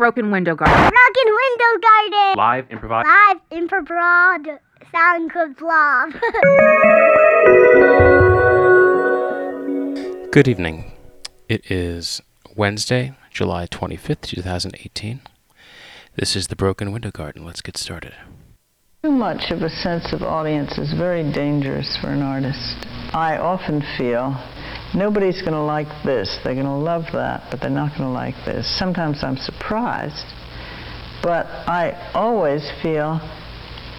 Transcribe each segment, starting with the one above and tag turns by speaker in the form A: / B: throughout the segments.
A: Broken Window Garden.
B: Broken Window Garden.
C: Live improvised.
B: Live improv sound club blog.
C: Good evening. It is Wednesday, July 25th, 2018. This is the Broken Window Garden. Let's get started.
D: Too much of a sense of audience is very dangerous for an artist. I often feel nobody's going to like this, they're going to love that, but they're not going to like this. Sometimes I'm surprised, but I always feel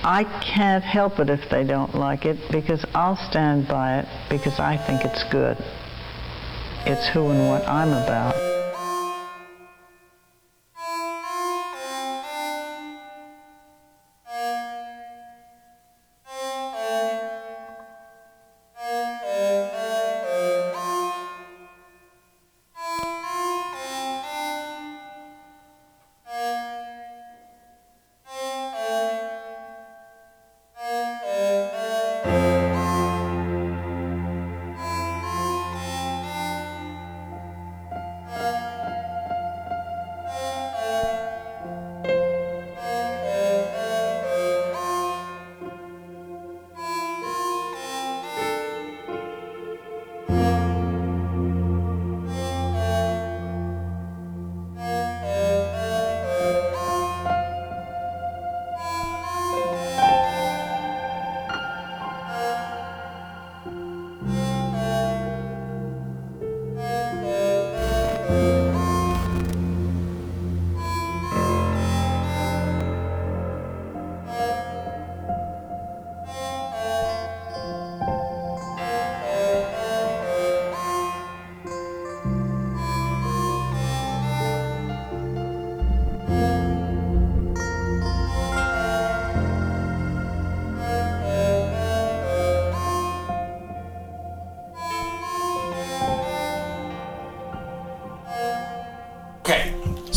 D: I can't help it if they don't like it because I'll stand by it because I think it's good. It's who and what I'm about.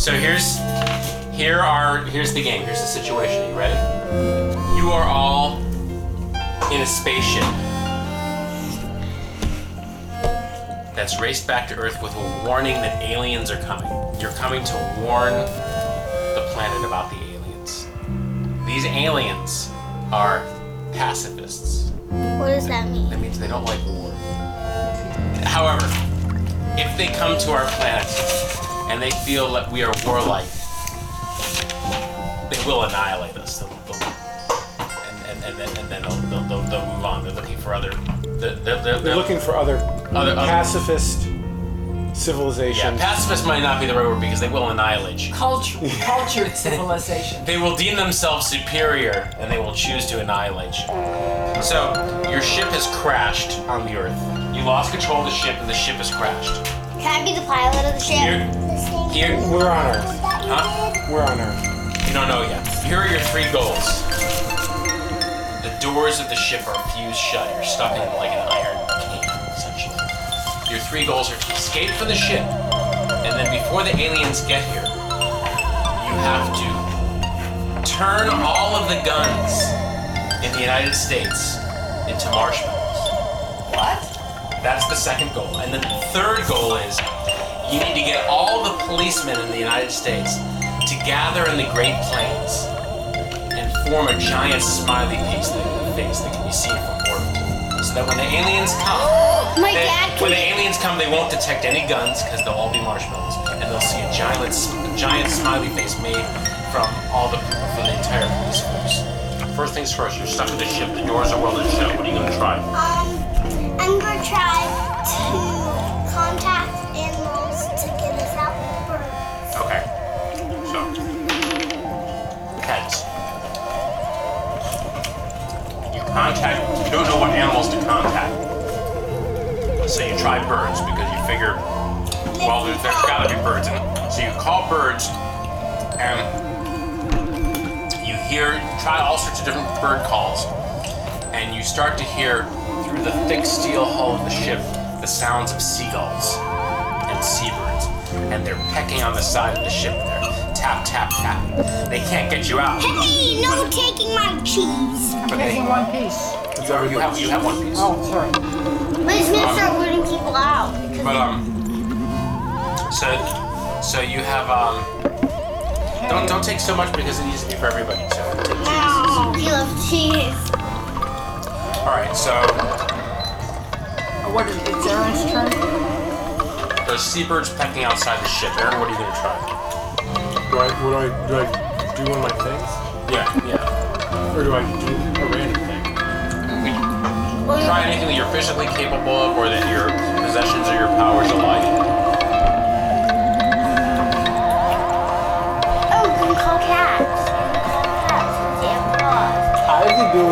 C: So here's here are here's the game. Here's the situation. Are you ready? You are all in a spaceship that's raced back to Earth with a warning that aliens are coming. You're coming to warn the planet about the aliens. These aliens are pacifists.
B: what does that mean?
C: That means they don't like war. However, if they come to our planet and they feel that we are warlike, they will annihilate us. They'll, they'll, and, and, and then, and then they'll, they'll, they'll, they'll move on. They're looking for other. They're, they're, they're,
E: They're looking for other,
C: Other- other-
E: pacifist
C: Yeah,
E: civilization.
C: pacifist might not be the right word because they will annihilate you.
F: culture, cultured civilization.
C: They will deem themselves superior and they will choose to annihilate you. So, your ship has crashed on the Earth. You lost control of the ship and the ship has crashed.
B: Can I be the pilot of the ship?
C: Here, here,
E: We're on Earth.
C: huh?
E: We're on Earth.
C: You don't know yet. Here are your three goals. The doors of the ship are fused shut. You're stuck in like an iron cage, essentially. Your three goals are to escape from the ship, and then before the aliens get here, you have to turn all of the guns in the United States into marshmallows.
F: What?
C: That's the second goal. And then the third goal is you need to get all the policemen in the United States to gather in the Great Plains and form a giant smiley face that, face that can be seen from orbit. So that when the aliens come,
B: My
C: they-
B: dad
C: when the aliens come, they won't detect any guns because they'll all be marshmallows, and they'll see a giant, a giant smiley face made from all the from the entire police force. First things first, you're stuck in the ship. The doors are welded shut. What are you gonna try?
B: Um, I'm gonna try to contact,
C: you don't know what animals to contact. So you try birds because you figure, well, there- there's gotta be birds. And so you call birds and you hear, try all sorts of different bird calls. And you start to hear through the thick steel hull of the ship the sounds of seagulls and seabirds, and they're pecking on the side of the ship. Tap, tap, tap. They can't get you out.
B: Hey, no taking my cheese.
C: But they,
F: Taking one piece.
C: you have you have one piece.
F: Oh, sorry.
B: But he's gonna start letting people out.
C: But um, so so you have um, Don't don't take so much because it needs to be for everybody. So take two.
B: No, he loves cheese.
C: All right. So
F: What is it's Aaron's turn?
C: the seabirds pecking outside the ship. Aaron, what are you gonna try?
E: Do I, what do I, do I do one of my things?
C: Yeah, yeah.
E: Or do I do a random thing?
C: Try anything that you're physically capable of, or that your possessions or your powers alike.
B: Oh, you can call cats. Cats. Yeah, dogs.
E: I have the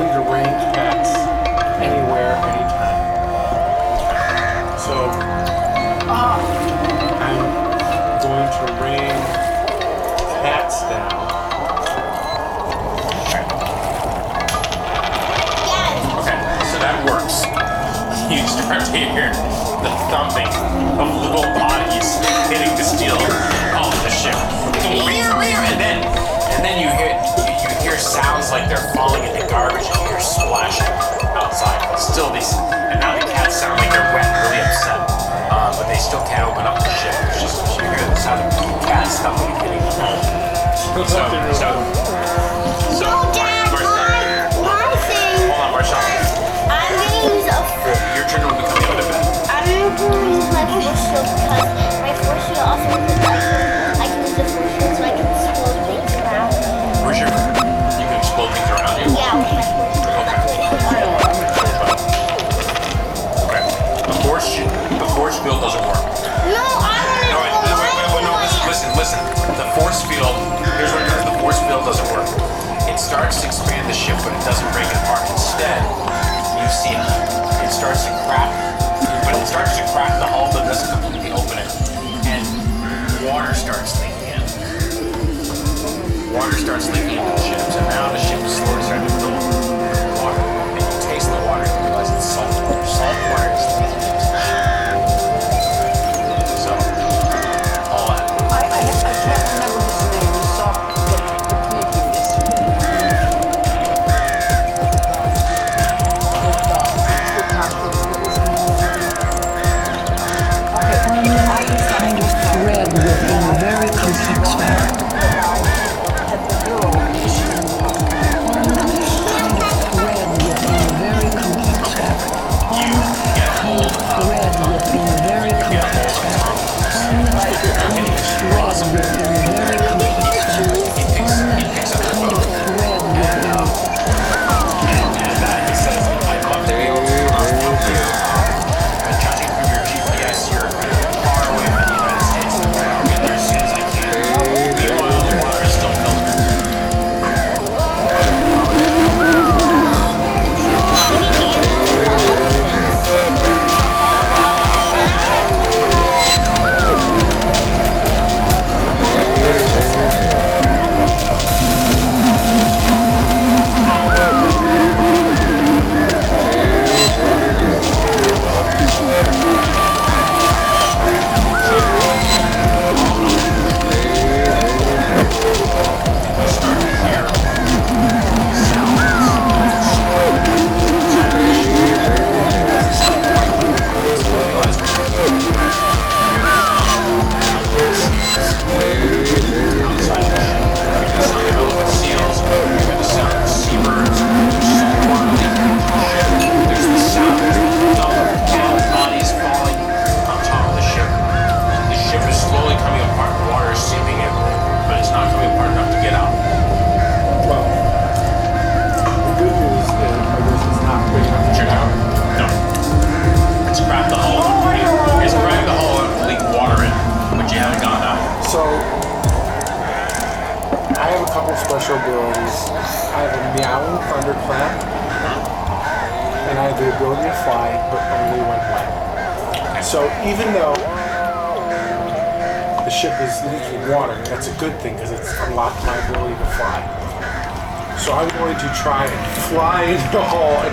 C: You start to hear the thumping of little bodies hitting the steel of the ship. And then, and then you hear you, hear sounds like they're falling into garbage and you hear splashing outside. But Still these, and now the cats sound like they're wet really upset. Uh, but they still can't open up the ship. It's just you hear the sound of cats and hitting the So, so, so, starts to crack, but it starts to crack the hull, but doesn't completely open it, and water starts leaking in. Water starts leaking into the ship, so now the ship is slowly starting to fill with water. And you taste the water and realize it's salt water. Salt water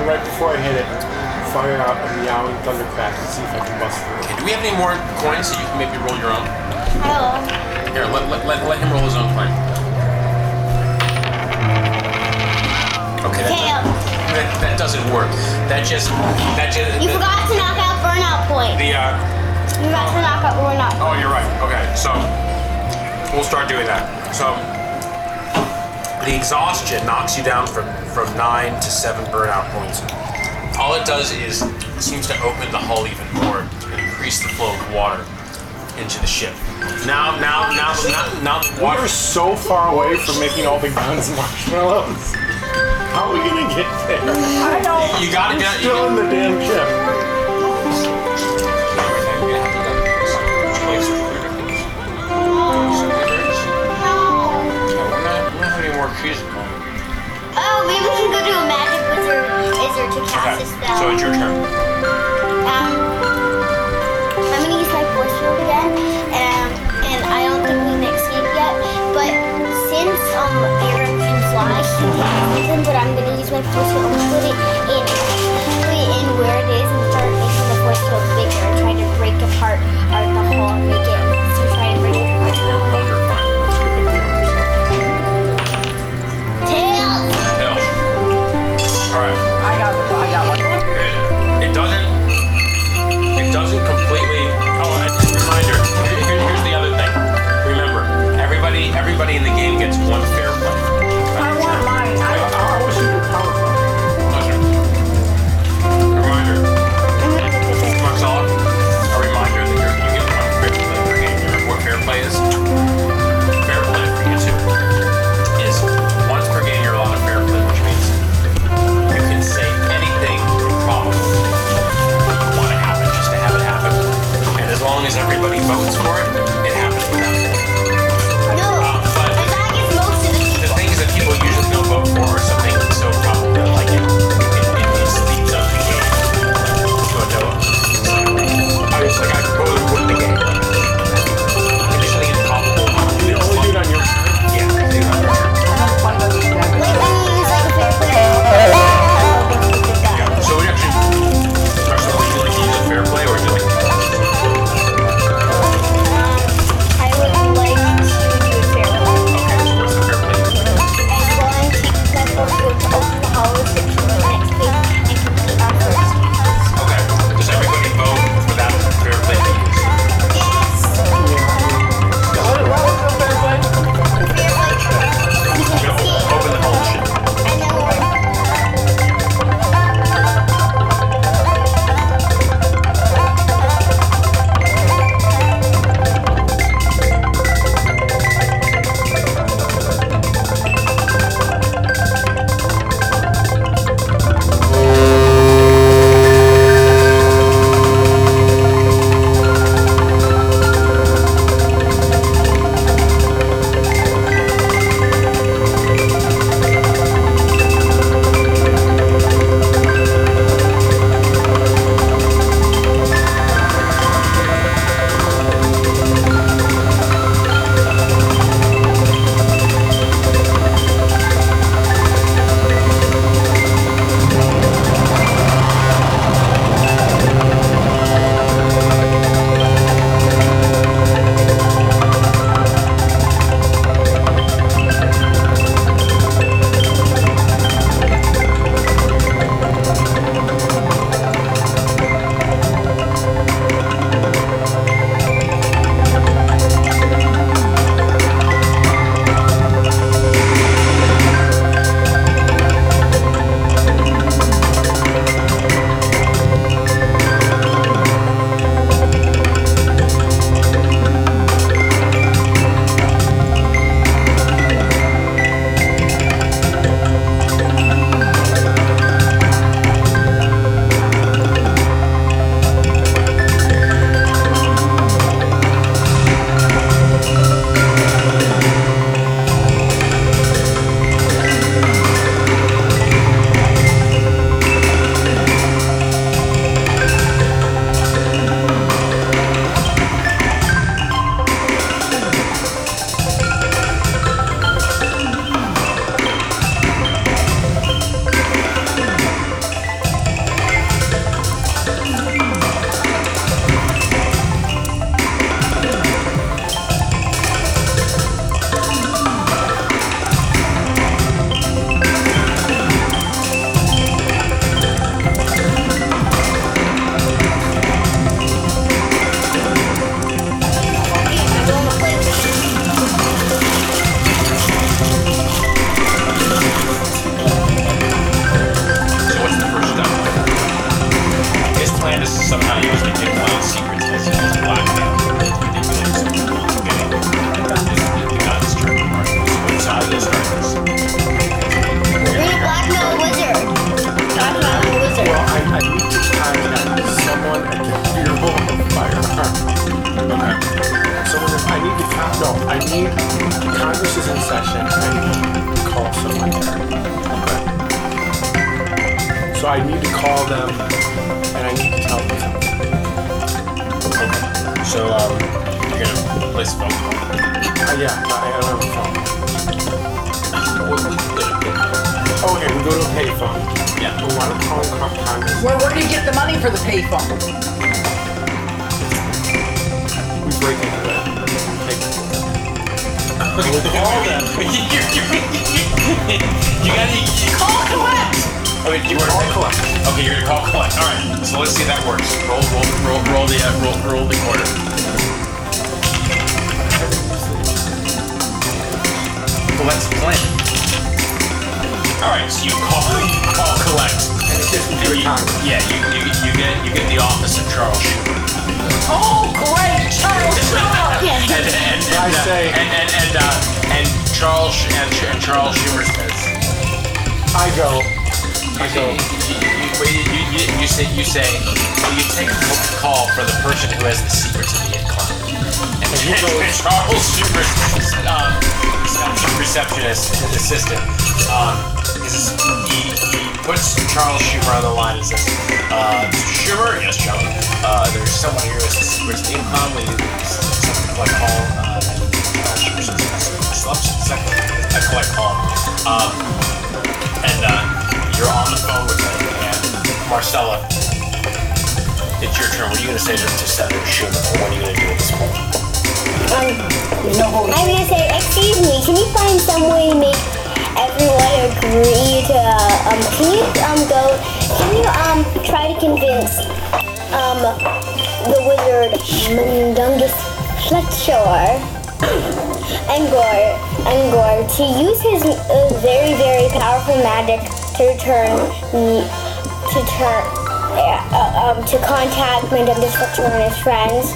E: right before I hit it, fire out a meowing thunderclap and see if I can bust through.
C: Okay, do we have any more coins that you can maybe roll your own?
B: Hello.
C: Here, let, let, let, let him roll his own coin. Okay, that,
B: Tail.
C: that, that doesn't work. That just, that just,
B: You
C: the,
B: forgot to knock out burnout point.
C: the, uh,
B: You forgot to knock out burnout.
C: oh, you're right. Okay, so we'll start doing that. So The exhaustion knocks you down from, from nine to seven burnout points. All it does is it seems to open the hull even more and increase the flow of water into the ship. Now, now, now, now, now the
E: We're so far away from making all the guns marshmallows. How are we gonna get there?
F: I don't.
C: You gotta get. You
E: Still in the damn ship.
B: Can go to a magic wizard, wizard to cast a spell.
C: So it's your turn.
B: Um, I'm gonna use my force field again, and and I don't think we can escape yet. But since um Aaron can fly, he can use them. But I'm gonna use my force field and put it in, put it in where it is, and start making the force field bigger, and try to break apart our the hull and make it
C: in the game gets one fair play.
F: I want mine. I,
E: I wish you could
C: Pleasure. A reminder. Marcella, a reminder that you're, you get one fair play per game. You what fair play is? Fair play for you two is once per game you're allowed a fair play, which means you can say anything probable you want to happen just to have it happen. And as long as everybody votes for it,
E: Them.
F: you,
C: you, you, you gotta you,
F: Call collect!
C: Okay, you were
E: Call collect.
C: Okay, you're gonna call collect. All right. So let's see if that works. Roll, roll, roll, roll the uh, roll, roll the quarter. Collect's plan. All right. So you call call collect.
E: And it gets me
C: And you, yeah, you, you, you get you get the office of Charles Schumer.
F: Oh, great! Charles Schwab!
C: And and and,
E: I
C: uh,
E: say-
C: and and and, uh, and Charles and, and Charles Schumer says.
E: I go. I
C: You,
E: go.
C: you, you, you, you, you say, you say, well, you take a call for the person who has the secrets of the incline. And,
E: you go-
C: and Charles Schumer's um, reception, receptionist assistant, um, is, he, he puts Charles Schumer on the line and says, uh, Mr. Yes, John, uh, there's someone here who has the secrets of the incline. Will you something collect call? Uh, and Charles Schumer says, "Slept second, I collect call. Um, and uh, you're on the phone with him, and Marcella, it's your turn. What are you going to say to, to Senator Schumer, what are you going to do at this point?
B: Um,
F: You know
B: I'm gonna say, excuse me, can you find some way to make everyone agree to, uh, um, can you, um, go, can you, um, try to convince, um, the wizard Mundungus Fletcher Angor, Angor to use his uh, very, very powerful magic to turn me, to turn, uh, uh, um, to contact Mundungus Fletcher and his friends,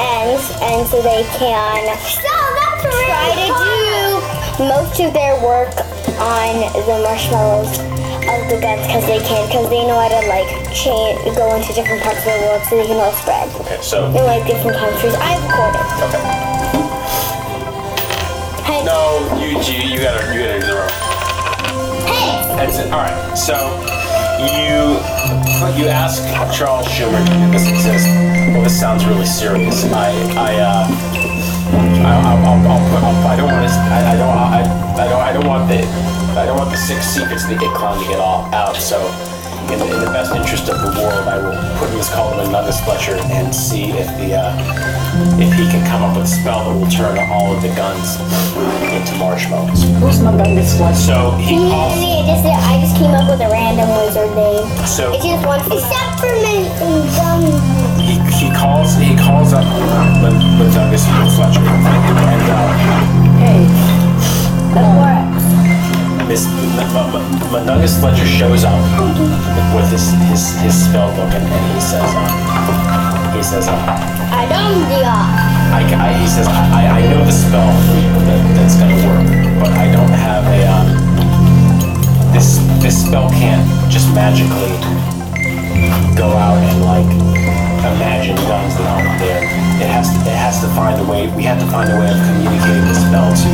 B: and and so they can try to do most of their work on the marshmallows of the guns because they can because they know how to like change go into different parts of the world so they can all spread
C: Okay, so
B: in like different countries. I've recorded.
C: okay.
B: Hey,
C: No, you you, you gotta you gotta do the roll.
B: hey,
C: That's it. All right. So you you ask Charles Schumer, this exist? Well, this sounds really serious. I I uh. I, I'll, I'll, I'll put, I'll, I don't want to. I, I don't. I, I don't. I don't want the. I don't want the six secrets of the Iklan to get all out. So, in the, in the best interest of the world, I will put in this call to Nuggets Fletcher and see if the uh, if he can come up with a spell that will turn all of the guns into marshmallows.
F: Who's my youngest one?
C: So he
B: he,
C: calls.
B: he just I just came up with a random wizard name.
C: So
B: It's just one. Except for me,
C: he, he calls he calls up Mundungus Fletcher and uh,
F: Hey,
C: Miss Mundungus Fletcher shows up with his his, his spell book and, and he says uh, he says uh,
B: I don't
C: I, I, he says I, I know the spell that, that's gonna work but I don't have a um, this this spell can't just magically go out and like imagine guns that aren't there. It has to it has to find a way. We have to find a way of communicating this spell to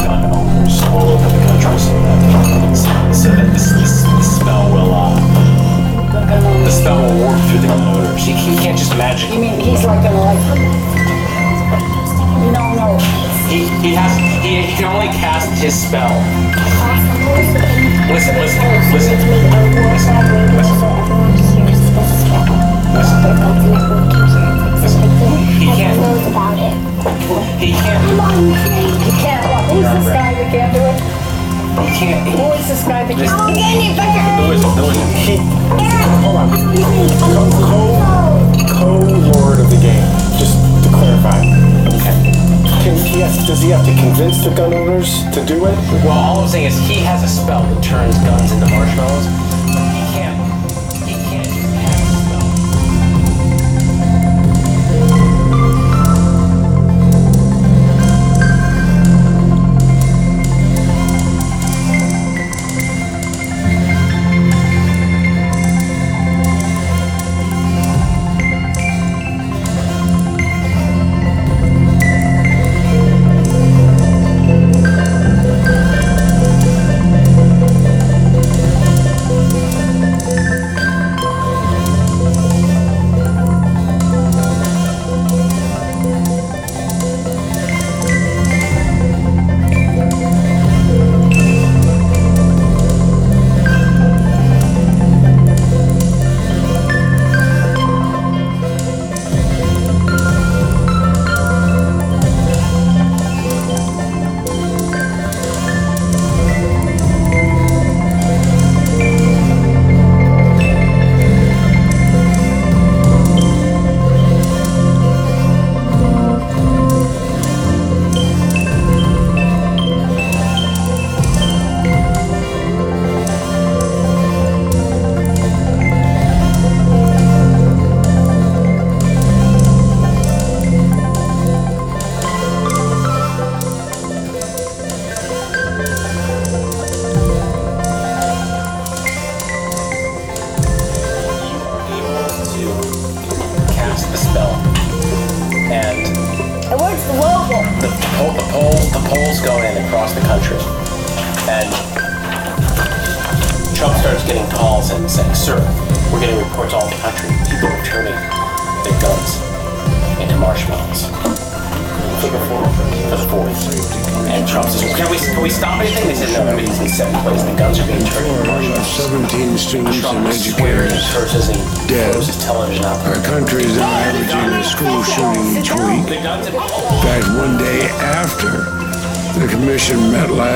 C: gun owners all over the country so that so that this this, this spell will uh, the spell will work through the gun owners. He, he can't just magic.
F: you mean he's like gonna like? You don't know.
C: He, he has he, he can only cast his spell. Listen, listen, listen, listen, listen. He can't.
F: You can't. What? Who's this guy that can't do it?
C: He can't.
F: Who is this guy that can't?
B: I'm getting it better.
C: the wizard, the wizard.
E: He, hold on. Co, co-lord of the game. Just to clarify. Can he has, does he have to convince the gun owners to do it?
C: Well, all I'm saying is he has a spell that turns guns into marshmallows.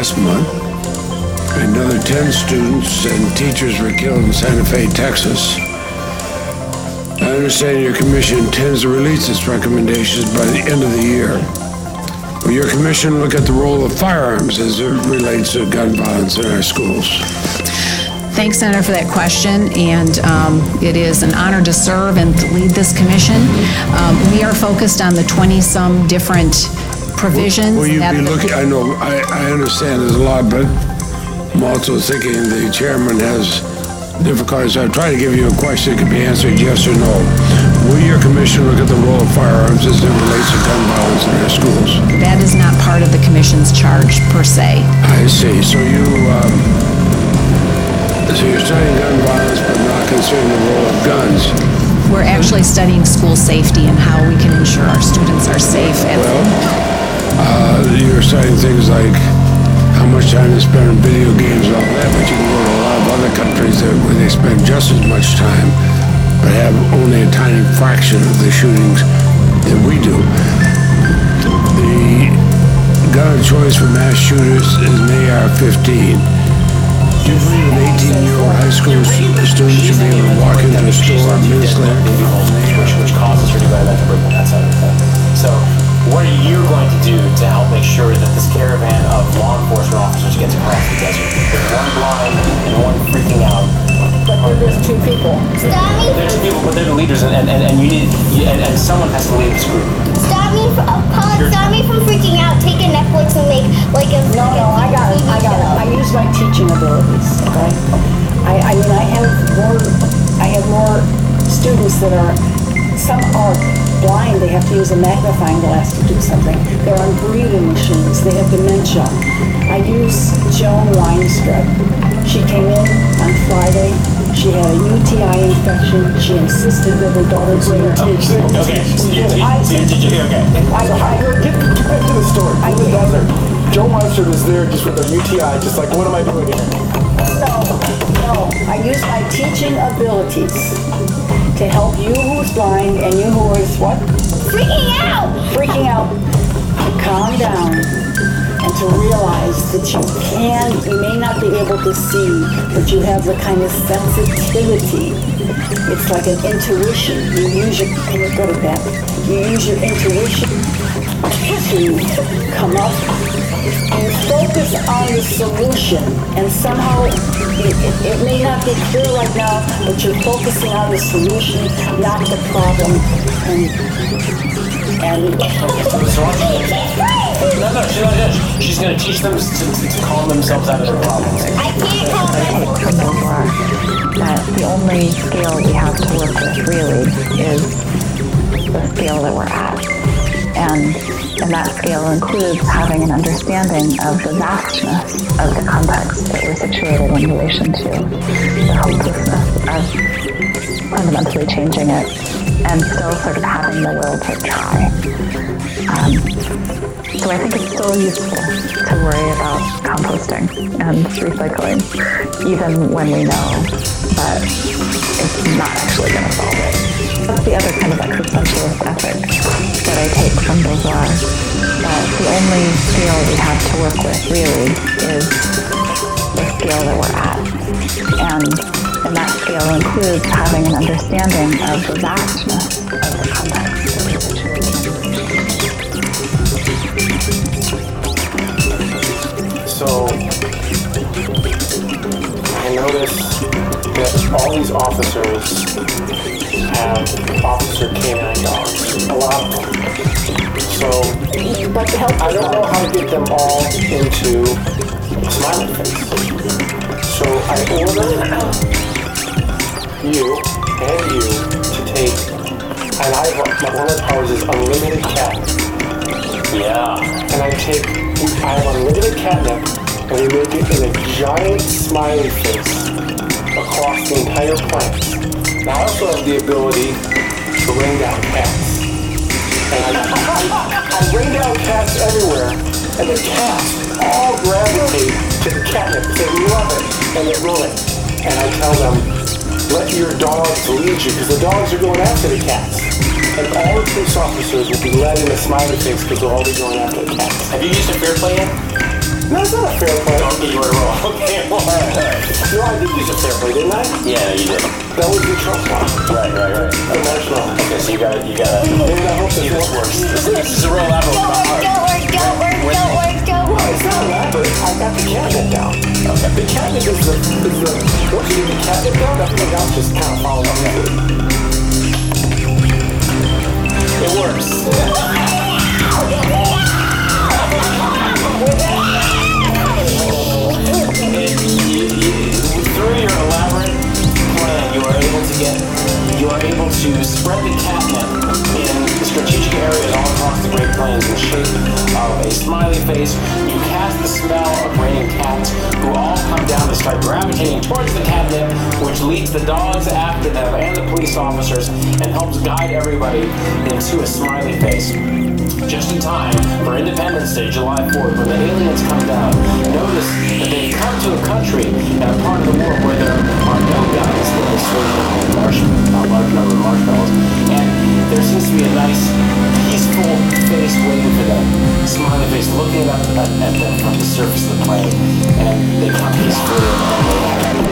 G: Last month, another 10 students and teachers were killed in Santa Fe, Texas. I understand your commission intends to release its recommendations by the end of the year. Will your commission look at the role of firearms as it relates to gun violence in our schools?
H: Thanks, Senator, for that question, and um, it is an honor to serve and to lead this commission. Um, We are focused on the 20-some different provisions.
G: Will you
H: that
G: be looking, I know, I, I understand there's a lot, but I'm also thinking the chairman has difficulties. I'm trying to give you a question that can be answered yes or no. Will your commission look at the role of firearms as it relates to gun violence in our schools?
H: That is not part of the commission's charge, per se.
G: I see. So you, um, so you're studying gun violence, but not considering the role of guns.
H: We're actually studying school safety and how we can ensure our students are safe. at-
G: Well, uh, you're studying things like how much time they spend on video games and all that, but you can go to a lot of other countries that, where they spend just as much time, but have only a tiny fraction of the shootings that we do. The gun of choice for mass shooters is an AR-15. Do you believe an 18-year-old high school student should be able to walk into a store minutes later and get an
I: which, causes her to go to breakdown, that sort of thing. So, what are you going to do to help make sure that this caravan of law enforcement officers gets across the desert? There's one blind and one freaking out.
F: But there's two people.
B: Stop me,
I: They're two people, but they're the leaders, and, and, and, and you need, and, and someone has to lead this group.
B: stop me, from, uh, Colin, stop me from freaking out. Take a Netflix and make like a.
F: No, no, I got it, I got it. I use my teaching abilities, okay? I, I mean, I have more, I have more students that are, some are blind, they have to use a magnifying glass to do something. They're on breathing machines, they have dementia. I use Joan Weinstrup. She came in on Friday, she had a UTI infection, she insisted that her daughter bring her teeth.
I: Okay, you, you,
F: I I,
J: Get, get back to the story.
F: I
J: In the
F: did.
J: desert. Joe Monster was there just with a UTI, just like, what am I doing here?
F: I use my teaching abilities to help you who's blind and you who is what?
B: Freaking out!
F: Freaking out. To calm down and to realize that you can, you may not be able to see, but you have the kind of sensitivity. It's like an intuition. You use your, and you're good at that. You use your intuition to come up focus on the solution. And somehow, it, it, it may not be clear right now, but you're focusing on the solution, not the problem. And, and
I: So why no, no, she's not gonna, she's gonna teach them to, to, to calm themselves out of their problems.
B: I can't call
K: take from Beauvoir that the only scale we have to work with really is the scale that we're at. And, and that scale includes having an understanding of the vastness of the context that we're situated in relation to, the hopelessness of fundamentally changing it, and still sort of having the will to try. Um, so I think it's still useful to worry about composting and recycling, even when we know that it's not actually going to solve it. That's the other kind of existentialist ethic that I take from Beauvoir, that the only scale we have to work with really is the scale that we're at. And, and that scale includes having an understanding of the vastness of the in.
E: So I noticed that all these officers have officer canine dogs, a lot of them. So
F: but to help
E: I don't know how to get them all into smiley face. So I ordered you and you to take, and I have my one of powers is unlimited cat.
I: Yeah.
E: and I take, I have unlimited catnip and we make it in a giant smiley face across the entire plant. I also have the ability to rain down cats. And I, I, rain down cats everywhere, and the cats all gravitate to the catnip they love it and they run it. And I tell them, let your dogs lead you because the dogs are going after the cats. And all the police officers will be led in a smiley face because they'll all be going after the cats.
C: Have you used a fair play yet?
E: No, it's not a fair play.
C: Okay, you were wrong. Okay, well, all right, all right.
E: No, I did use a fair play, didn't I?
C: Yeah, you did.
E: That was the Trump law.
C: Right, right, right.
E: The national.
C: Okay, so you got it. You got it.
E: Maybe I hope
C: See,
E: this
C: this
E: works.
C: works. This is a real level.
B: Don't work, don't work, don't work, don't work, don't
E: Well,
B: work.
E: it's not elaborate. I got the catnip down.
C: Okay.
E: The catnip is the, is the, once you get the catnip down, everything else just kind of follows up with it.
C: It works. police officers and helps guide everybody into a smiley face. Just in time for Independence Day, July 4th, when the aliens come down, notice that they come to a country and a part of the world where there are no guns that serve them marshmallows, a large number of marshmallows, and there seems to be a nice, peaceful face waiting for them, smiley face looking up at, them from the surface of the plane, and they come peacefully and they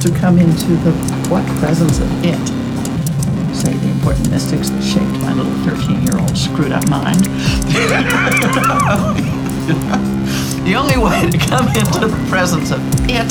L: to come into the what presence of it, say the important mystics that shaped my little 13 year old screwed up mind. the only way to come into the presence of it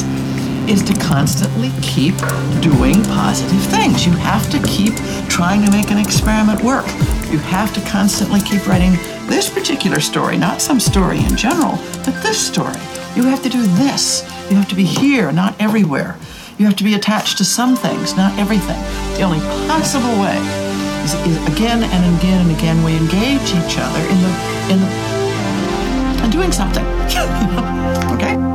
L: is to constantly keep doing positive things. You have to keep trying to make an experiment work. You have to constantly keep writing this particular story, not some story in general, but this story. You have to do this. You have to be here, not everywhere. You have to be attached to some things, not everything. The only possible way is, is again and again and again we engage each other in the in the in doing something. okay?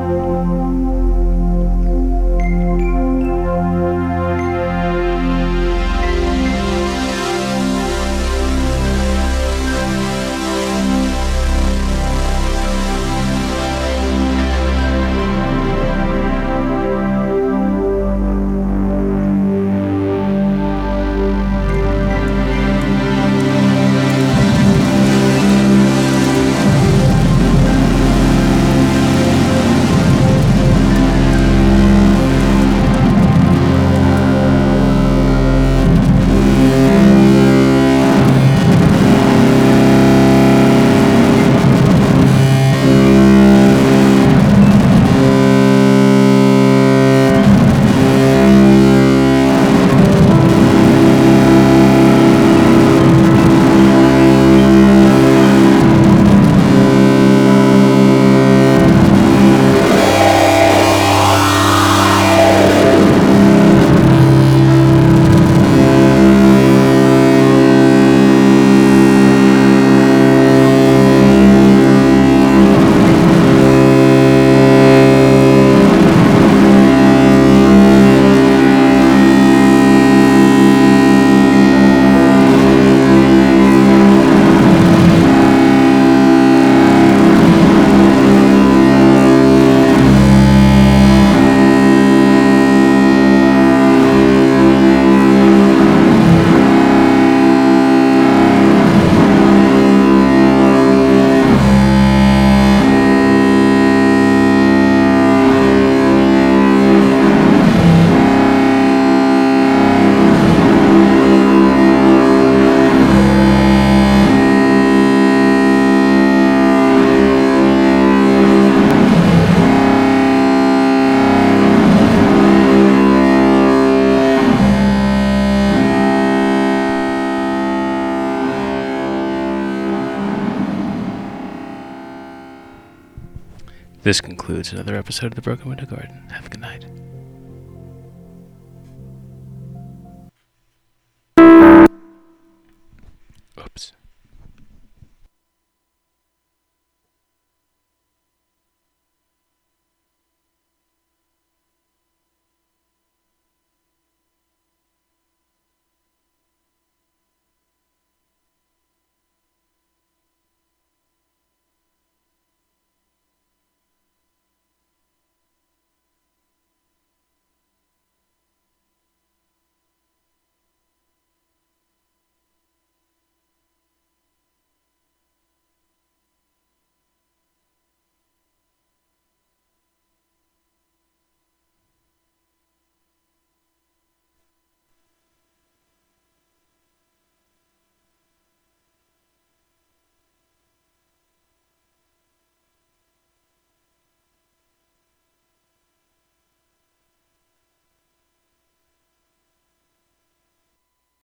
M: Concludes another episode of the Broken Window Garden.